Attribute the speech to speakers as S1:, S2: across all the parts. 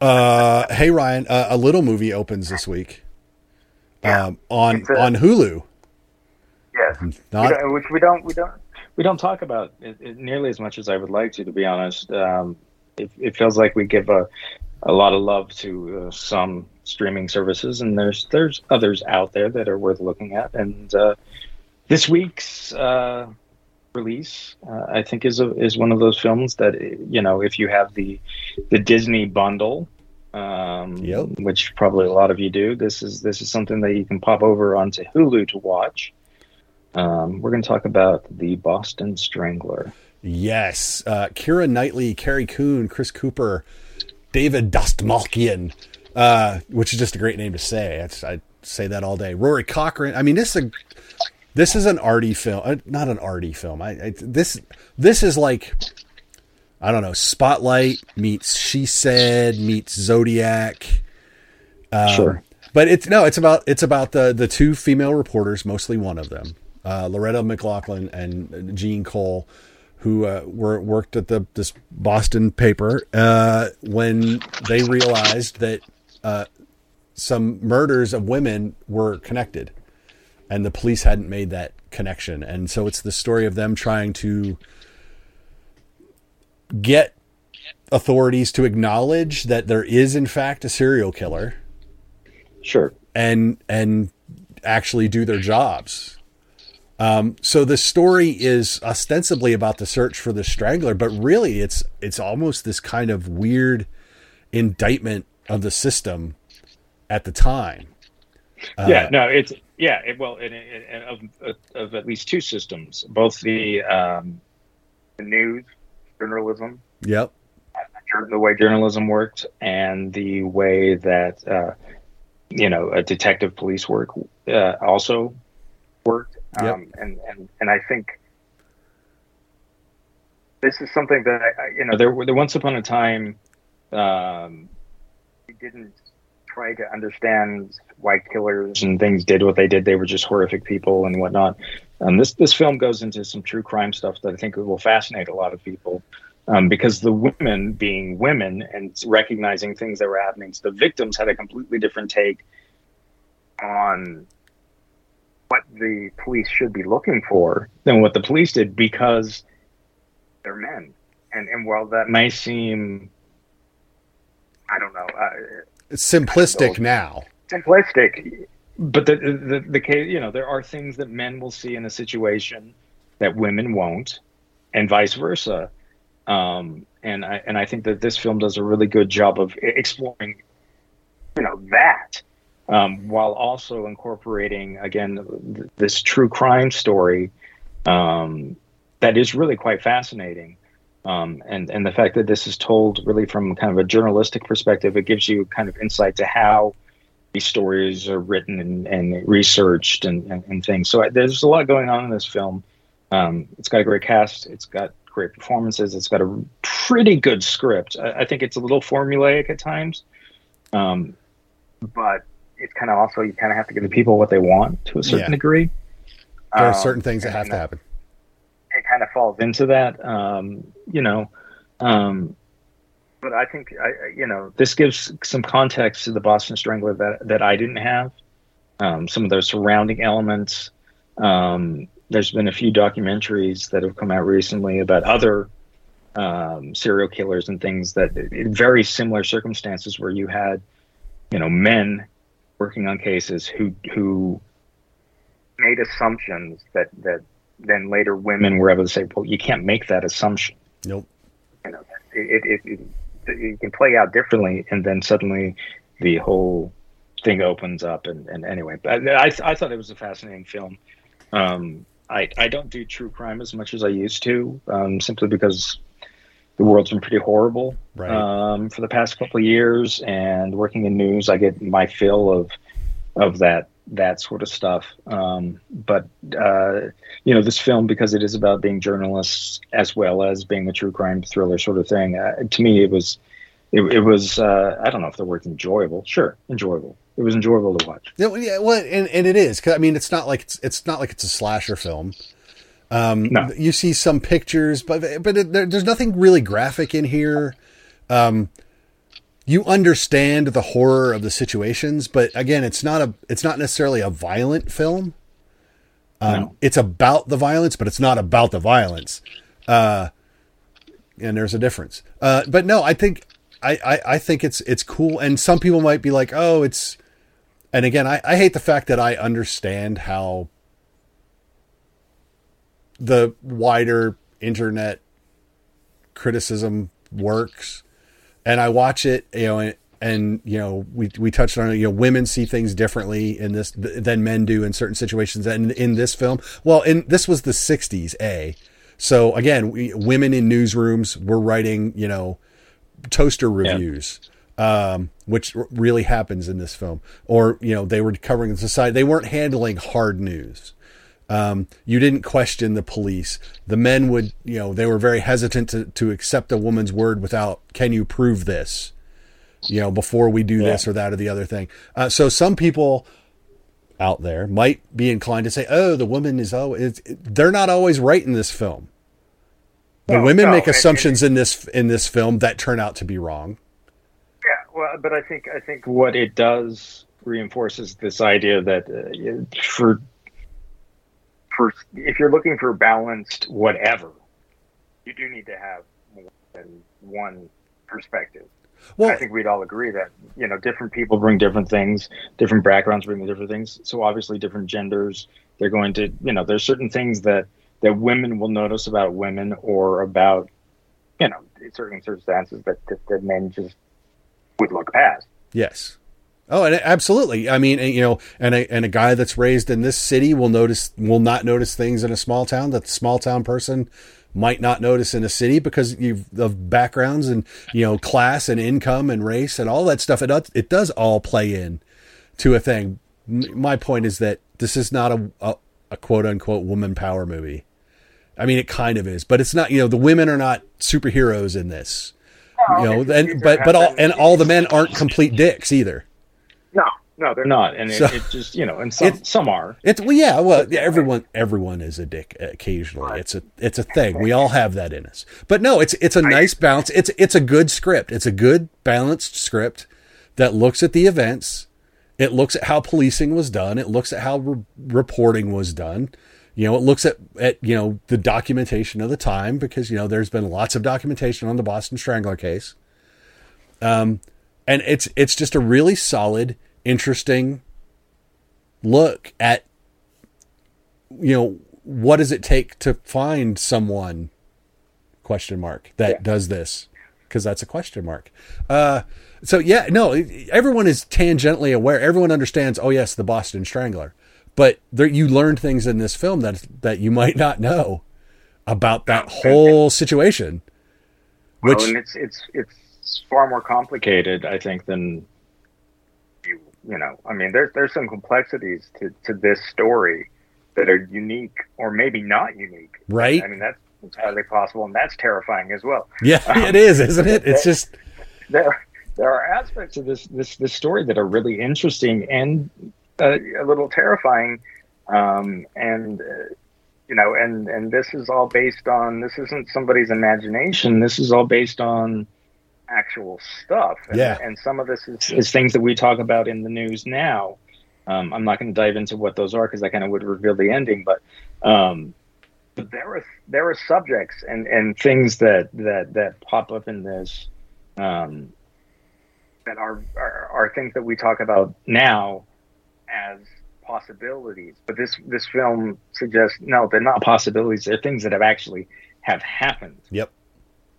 S1: Uh, hey Ryan, uh, a little movie opens this week.
S2: Yeah.
S1: Um, on
S2: a-
S1: on Hulu.
S2: Yes,
S1: Not
S2: which we don't we don't we don't talk about it, it nearly as much as I would like to. To be honest, um, it, it feels like we give a a lot of love to uh, some streaming services, and there's there's others out there that are worth looking at. And uh, this week's uh, release, uh, I think, is a, is one of those films that you know if you have the the Disney bundle. Um,
S1: Yep.
S2: Which probably a lot of you do. This is this is something that you can pop over onto Hulu to watch. Um, we're going to talk about the Boston Strangler.
S1: Yes, uh, Kira Knightley, Carrie Coon, Chris Cooper, David Dastmalchian, uh, which is just a great name to say. That's, I say that all day. Rory Cochrane. I mean, this is a this is an arty film, uh, not an arty film. I, I this this is like I don't know. Spotlight meets She Said meets Zodiac. Um,
S2: Sure.
S1: But it's no, it's about it's about the the two female reporters, mostly one of them, uh, Loretta McLaughlin and Jean Cole, who uh, were worked at the this Boston paper uh, when they realized that uh, some murders of women were connected, and the police hadn't made that connection, and so it's the story of them trying to get authorities to acknowledge that there is in fact a serial killer
S2: Sure.
S1: and and actually do their jobs. Um, so the story is ostensibly about the search for the strangler, but really it's it's almost this kind of weird indictment of the system at the time. Uh,
S2: yeah. No. It's yeah. It, well, it, it, of, of at least two systems, both the um, the news journalism,
S1: Yep.
S2: the way journalism worked, and the way that uh, you know a detective police work uh, also worked.
S1: Yep.
S2: Um, and and and I think this is something that I, I- you know there were there once upon a time um, we didn't try to understand why killers and things did what they did. They were just horrific people and whatnot. Um, this this film goes into some true crime stuff that I think will fascinate a lot of people. Um, because the women being women and recognizing things that were happening to the victims had a completely different take on what the police should be looking for than what the police did because they're men. And and while that may seem, I don't know, uh,
S1: simplistic now.
S2: simplistic, but the, the the case, you know, there are things that men will see in a situation that women won't, and vice versa. Um, and I and I think that this film does a really good job of exploring, you know, that um, while also incorporating again th- this true crime story um, that is really quite fascinating. Um, and and the fact that this is told really from kind of a journalistic perspective, it gives you kind of insight to how these stories are written and, and researched and, and, and things. So I, there's a lot going on in this film. Um, it's got a great cast. It's got great performances. It's got a pretty good script. I, I think it's a little formulaic at times, um, but it's kind of also you kind of have to give the people what they want to a certain
S1: Yeah.
S2: degree.
S1: There are
S2: Um,
S1: certain things that have to happen.
S2: Of falls into that, um, you know. Um, but I think I, I- you know this gives some context to the Boston Strangler that that I didn't have. Um, some of those surrounding elements. Um, there's been a few documentaries that have come out recently about other um, serial killers and things that in very similar circumstances where you had, you know, men working on cases who who made assumptions that that then later women were able to say, well, you can't make that assumption
S1: Nope.
S2: you know, it, it, it, it can play out differently, and then suddenly the whole thing opens up. And, and anyway, but I, I thought it was a fascinating film. Um, I, I don't do true crime as much as I used to, um, simply because the world's been pretty horrible
S1: Right.
S2: um, for the past couple of years. And working in news, I get my fill of of that that sort of stuff. Um, but uh, you know, this film because it is about being journalists as well as being a true crime thriller sort of thing. Uh, to me, it was it, it was uh, I don't know if the word's enjoyable. Sure, enjoyable. It was enjoyable to watch.
S1: Yeah, well, yeah, well, and, and it is. 'cause, I mean, it's not like it's it's not like it's a slasher film. Um,
S2: No.
S1: You see some pictures, but but it, there, there's nothing really graphic in here. Um, you understand the horror of the situations, but again, it's not a it's not necessarily a violent film. Um, no. It's about the violence, but it's not about the violence. Uh, and there's a difference. Uh, but no, I think I, I, I think it's it's cool, and some people might be like, oh, it's. And again, I, I hate the fact that I understand how the wider internet criticism works and I watch it, you know, and, and, you know, we we touched on it. You know, women see things differently in this than men do in certain situations. And in this film, well, in this was the '60s, a. So again, we, women in newsrooms were writing, you know, toaster reviews. Yeah. Um, which really happens in this film, or you know, they were covering the society. They weren't handling hard news. Um, you didn't question the police. The men would, you know, they were very hesitant to, to accept a woman's word without, can you prove this? You know, before we do yeah. this or that or the other thing. Uh, so some people out there might be inclined to say, oh, the woman is always, they're not always right in this film. The no, women no, make assumptions and, and, in this in this film that turn out to be wrong.
S2: Yeah, well, but I think I think what it does reinforces this idea that uh, for for if you're looking for balanced whatever, you do need to have more than one perspective. Well, I think we'd all agree that you know different people bring different things, different backgrounds bring different things. So obviously, different genders, they're going to you know there's certain things that that women will notice about women or about you know certain circumstances that that, that men just would look past.
S1: Yes. Oh, and absolutely. I mean, you know, and a and a guy that's raised in this city will notice will not notice things in a small town that the small town person might not notice in a city because you've of backgrounds and you know class and income and race and all that stuff. It does, it does all play in to a thing. My point is that this is not a, a, a quote unquote woman power movie. I mean, it kind of is, but it's not. You know, the women are not superheroes in this. you know, and but but all and all the men aren't complete dicks either.
S2: No, no, they're not, and so, it, it, just you know, and some it, some are.
S1: It's well, yeah, well, everyone everyone is a dick occasionally. Right. It's a it's a thing. We all have that in us. But no, it's it's a nice balance. It's it's a good script. It's a good balanced script that looks at the events. It looks at how policing was done. It looks at how re- reporting was done. You know, it looks at at you know the documentation of the time because you know there's been lots of documentation on the Boston Strangler case. Um, and it's it's just a really solid, interesting look at you know what does it take to find someone question mark that yeah. does this? Because that's a question mark. Uh, so yeah no everyone is tangentially aware. Everyone understands oh yes the boston strangler. But there, you learned things in this film that that you might not know about that whole situation
S2: which well, and it's it's it's far more complicated, I think, than you know. I mean, there's there's some complexities to to this story that are unique or maybe not unique.
S1: Right.
S2: I mean, that's entirely possible, and that's terrifying as well.
S1: Yeah, um, it is, isn't it? It's just
S2: there. There are aspects of this this this story that are really interesting and uh, a little terrifying, um, and uh, you know, and and this is all based on this isn't somebody's imagination. This is all based on actual stuff. And,
S1: yeah.
S2: and some of this is, is, things that we talk about in the news now. Um, I'm not going to dive into what those are because that kind of would reveal the ending, but um, but there are there are subjects and, and things that, that that pop up in this um, that are, are are things that we talk about now as possibilities. But this this film suggests no, they're not possibilities. They're things that have actually have happened.
S1: Yep.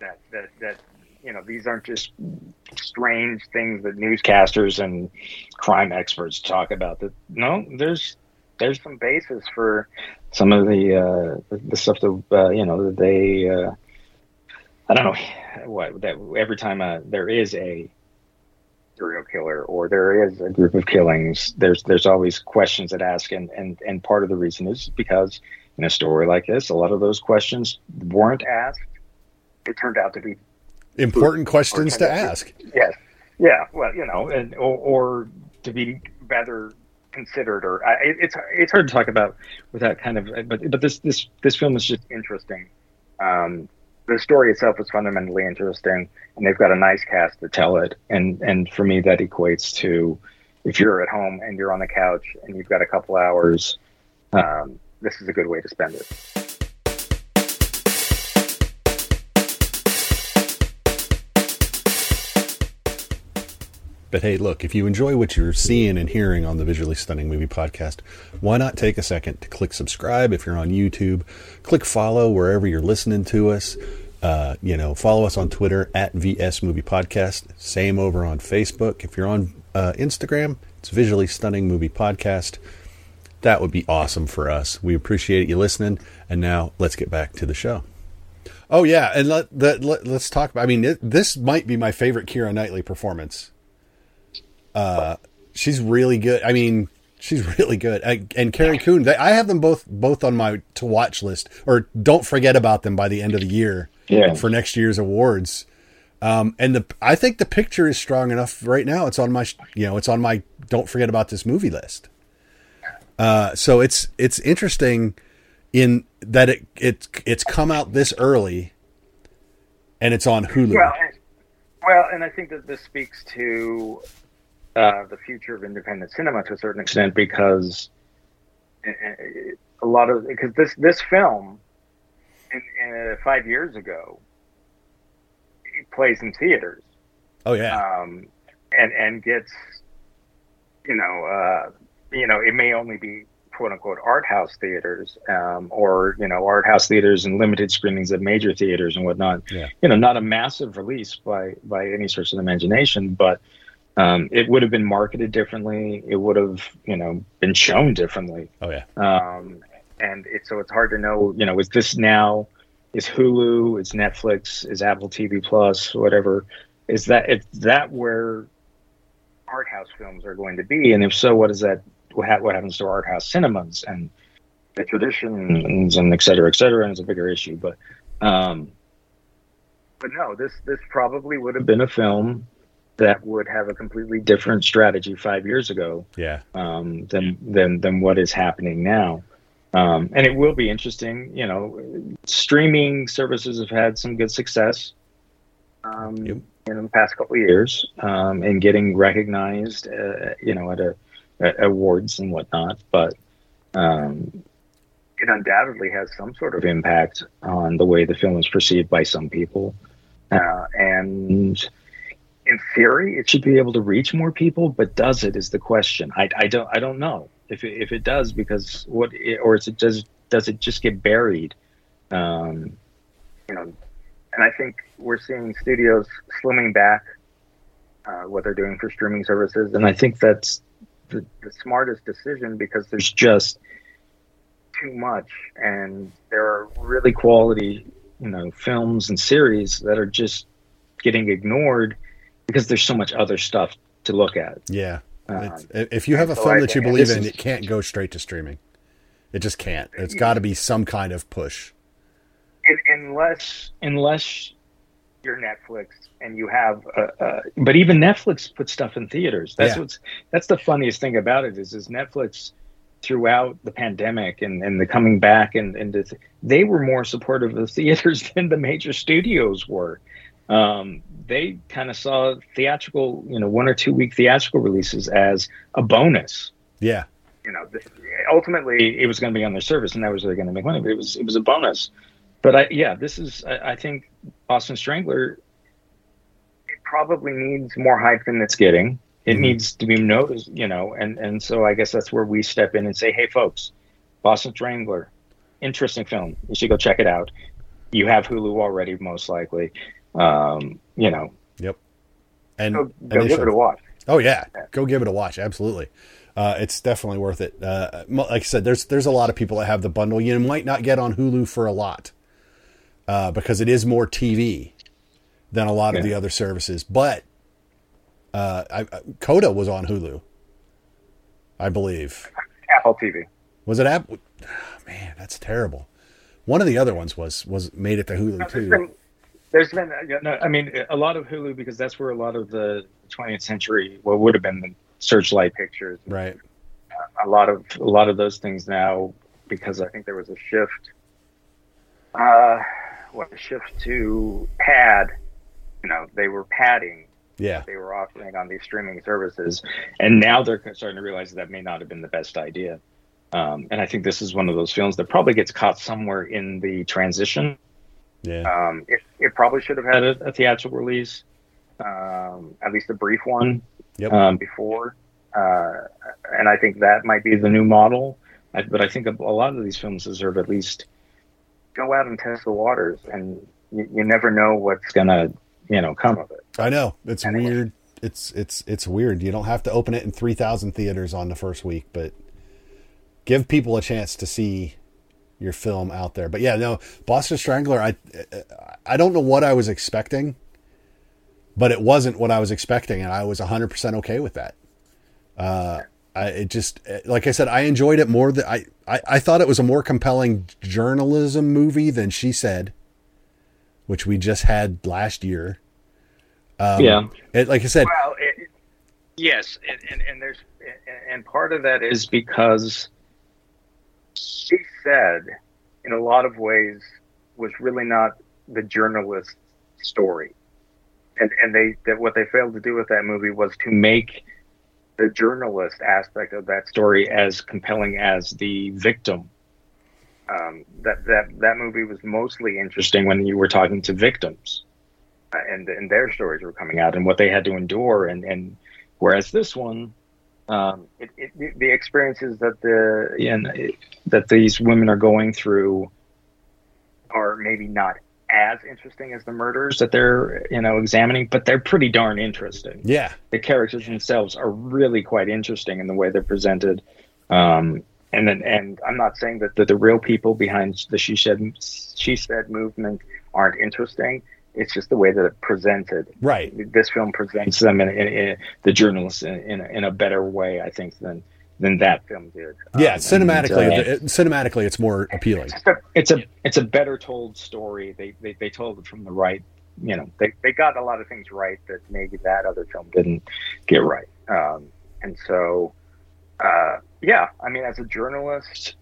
S2: That that that you know these aren't just strange things that newscasters and crime experts talk about. That no there's there's some basis for some of the uh, the, stuff that uh, you know that they uh, I don't know what that every time uh, there is a serial killer or there is a group of killings there's there's always questions that ask. And and and part of the reason is because in a story like this a lot of those questions weren't asked. It turned out to be
S1: important questions to ask.
S2: Yes. Yeah. Well, you know, and or, or to be better considered, or I, it's it's hard to talk about without kind of, but but this this this film is just interesting, um, the story itself is fundamentally interesting, and they've got a nice cast to tell it. And and for me, that equates to if you're at home and you're on the couch and you've got a couple hours, um, this is a good way to spend it.
S1: But hey, look, if you enjoy what you're seeing and hearing on the Visually Stunning Movie Podcast, why not take a second to click subscribe if you're on YouTube? Click follow wherever you're listening to us. Uh, you know, follow us on Twitter at VS Movie Podcast. Same over on Facebook. If you're on uh, Instagram, it's Visually Stunning Movie Podcast. That would be awesome for us. We appreciate you listening. And now let's get back to the show. Oh yeah, and let, let, let us talk about. I mean, it, this might be my favorite Kira Knightley performance. Uh, she's really good. I mean, she's really good. I, and Carrie Coon, they, I have them both both on my to watch list, or don't forget about them by the end of the year
S2: Yeah.
S1: for next year's awards. Um, and the I think the picture is strong enough right now. It's on my you know it's on my don't forget about this movie list. Uh, so it's it's interesting in that it it it's come out this early, and it's on Hulu.
S2: Well, and, well, and I think that this speaks to uh, the future of independent cinema to a certain extent because uh, a lot of because this this film in, in, five years ago it plays in theaters.
S1: Oh yeah,
S2: um, and and gets you know uh, you know it may only be quote unquote art house theaters um, or you know art house theaters and limited screenings at major theaters and whatnot.
S1: Yeah.
S2: you know not a massive release by by any stretch of the imagination but um, it would have been marketed differently. It would have you know been shown differently.
S1: Oh yeah,
S2: um, and it, so it's hard to know you know is this now is hulu is netflix is apple tv plus whatever is that is that where art house films are going to be? And if so what is that what, what happens to art house cinemas and the traditions and et cetera et cetera and it's a bigger issue but um but no this this probably would have been a film that would have a completely different strategy five years ago
S1: yeah.
S2: um, than than than what is happening now. Um, and it will be interesting. You know, streaming services have had some good success um,
S1: Yep.
S2: in the past couple of years um, in getting recognized. Uh, you know, at a at awards and whatnot, but. Um, it undoubtedly has some sort of impact on the way the film is perceived by some people, uh, and in theory, it should be able to reach more people, but does it is the question. I, I don't I don't know if it, if it does because what or is it does does it just get buried? Um, you know, and I think we're seeing studios slimming back uh, what they're doing for streaming services, and I think that's the, the smartest decision because there's just too much, and there are really quality you know films and series that are just getting ignored because there's so much other stuff to look at.
S1: Yeah.
S2: Um,
S1: if you have a
S2: so
S1: film
S2: I
S1: that you believe in,
S2: is-
S1: it can't go straight to streaming. It just can't. It's got to be some kind of push.
S2: Unless unless you're Netflix and you have, but even Netflix puts stuff in theaters. That's
S1: Yeah.
S2: what's that's the funniest thing about it is is Netflix throughout the pandemic and, and the coming back and and the, they were more supportive of the theaters than the major studios were. Um, they kind of saw theatrical, you know, one or two week theatrical releases as a bonus
S1: Yeah.
S2: you know, ultimately it was going to be on their service, and that was they're going to make money. But it was it was a bonus. But I, yeah, this is I, I think Boston Strangler. It probably needs more hype than it's getting. It
S1: Mhm.
S2: needs to be noticed, you know, and and so I guess that's where we step in and say, hey, folks, Boston Strangler, interesting film. You should go check it out. You have Hulu already, most likely. Um, you know,
S1: And,
S2: go,
S1: and
S2: go
S1: they
S2: give it a watch.
S1: Oh yeah, go give it a watch. Absolutely, uh, it's definitely worth it. Uh, like I said, there's there's a lot of people that have the bundle. You might not get on Hulu for a lot uh, because it is more TV than a lot of the other services. But uh, I, I- Coda was on Hulu, I believe.
S2: Apple TV.
S1: Was it app? Man, that's terrible. One of the other ones was was made it to Hulu
S2: There's
S1: too.
S2: been, there's been, uh, no, I mean, a lot of Hulu because that's where a lot of the 20th century, what would have been the Searchlight pictures,
S1: Right.
S2: a lot of a lot of those things now because I think there was a shift. Uh, what a shift to pad. You know, they were padding.
S1: Yeah.
S2: They were offering on these streaming services, and now they're starting to realize that, that may not have been the best idea. Um, and I think this is one of those films that probably gets caught somewhere in the transition.
S1: Yeah.
S2: Um, it, it probably should have had a, a theatrical release, um, at least a brief one
S1: Yep.
S2: um, before. Uh, and I think that might be the new model. I, but I think a, a lot of these films deserve at least go out and test the waters, and you, you never know what's gonna you know come of it.
S1: I know. It's
S2: Anyway.
S1: weird. It's it's it's weird. You don't have to open it in 3000 theaters on the first week, but give people a chance to see your film out there. But yeah, no, Boston Strangler I I don't know what I was expecting, but it wasn't what I was expecting and I was 100% okay with that. Uh I, it just like I said, I enjoyed it more than I, I, I thought it was a more compelling journalism movie than she said, which we just had last year. Um,
S2: Yeah.
S1: It, like I said,
S2: Well, it, yes, and, and, and there's and part of that is because she said, in a lot of ways, was really not the journalist's story, and and they that what they failed to do with that movie was to make the journalist aspect of that story as compelling as the victim. Um, that that that movie was mostly interesting when you were talking to victims uh, and and their stories were coming out and what they had to endure and and whereas this one um, it, it, the experiences that the you know, it- that these women are going through are maybe not as interesting as the murders that they're you know examining but they're pretty darn interesting
S1: yeah,
S2: the characters themselves are really quite interesting in the way they're presented. Um, and then, and I'm not saying that the, the real people behind the she said she said movement aren't interesting. It's just the way that it presented.
S1: right.
S2: This film presents them in, in, in the journalists in, in, a, in a better way, I think, than than that film did.
S1: Yeah,
S2: Um,
S1: cinematically,
S2: and, uh,
S1: it- cinematically, it's more appealing.
S2: it's a, it's a it's a better told story. They, they they told it from the right. You know, they they got a lot of things right that maybe that other film didn't get right. Um, and so, uh, yeah, I mean, as a journalist,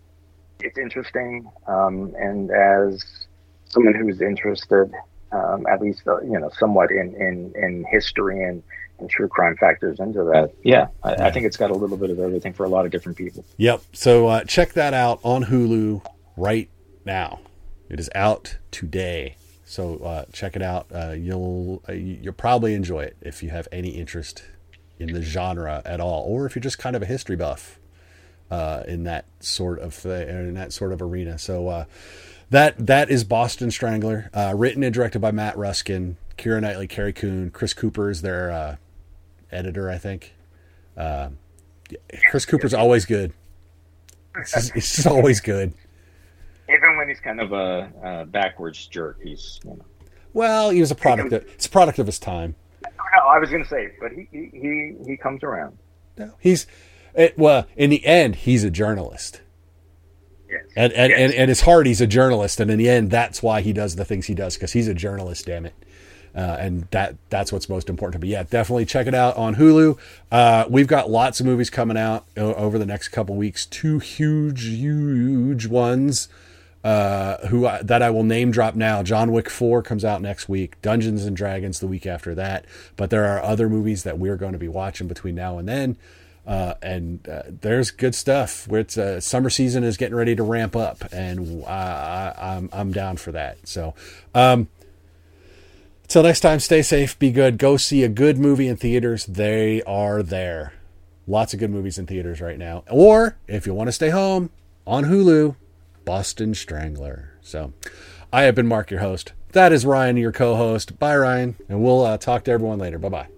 S2: it's interesting, um, and as someone who's interested, um, at least uh, you know, somewhat in in in history and. And true crime factors into that. Yeah, I, I think it's got a little bit of everything for a lot of different people.
S1: Yep. So uh, check that out on Hulu right now. It is out today. So uh, check it out. Uh, you'll uh, you'll probably enjoy it if you have any interest in the genre at all, or if you're just kind of a history buff uh, in that sort of th- in that sort of arena. So uh, that that is Boston Strangler, uh, written and directed by Matt Ruskin, Kira Knightley, Carrie Coon, Chris Cooper is their uh, editor, I think. Uh, Chris Cooper's always good. It's just, it's just always good.
S2: Even when he's kind of a, a backwards jerk, he's you know.
S1: Well, he was a product. Of, it's a product of his time.
S2: No, I was going to say, but he, he he he comes around.
S1: No, he's it, well. In the end, he's a journalist,
S2: Yes.
S1: and and,
S2: Yes.
S1: and at his heart, he's a journalist. And in the end, that's why he does the things he does because he's a journalist. Damn it. Uh, and that that's what's most important to me. Yeah, definitely check it out on Hulu. Uh, we've got lots of movies coming out o- over the next couple weeks. Two huge, huge ones. Uh, who I, that I will name drop now. John Wick Four comes out next week. Dungeons and Dragons the week after that. But there are other movies that we're going to be watching between now and then. Uh, and uh, there's good stuff. It's uh, summer season is getting ready to ramp up, and I, I, I'm I'm down for that. So. Um, Till next time, stay safe, be good, go see a good movie in theaters. They are there. Lots of good movies in theaters right now. Or if you want to stay home, on Hulu, Boston Strangler. So I have been Mark, your host. That is Ryan, your co host. Bye, Ryan. And we'll uh, talk to everyone later. Bye bye.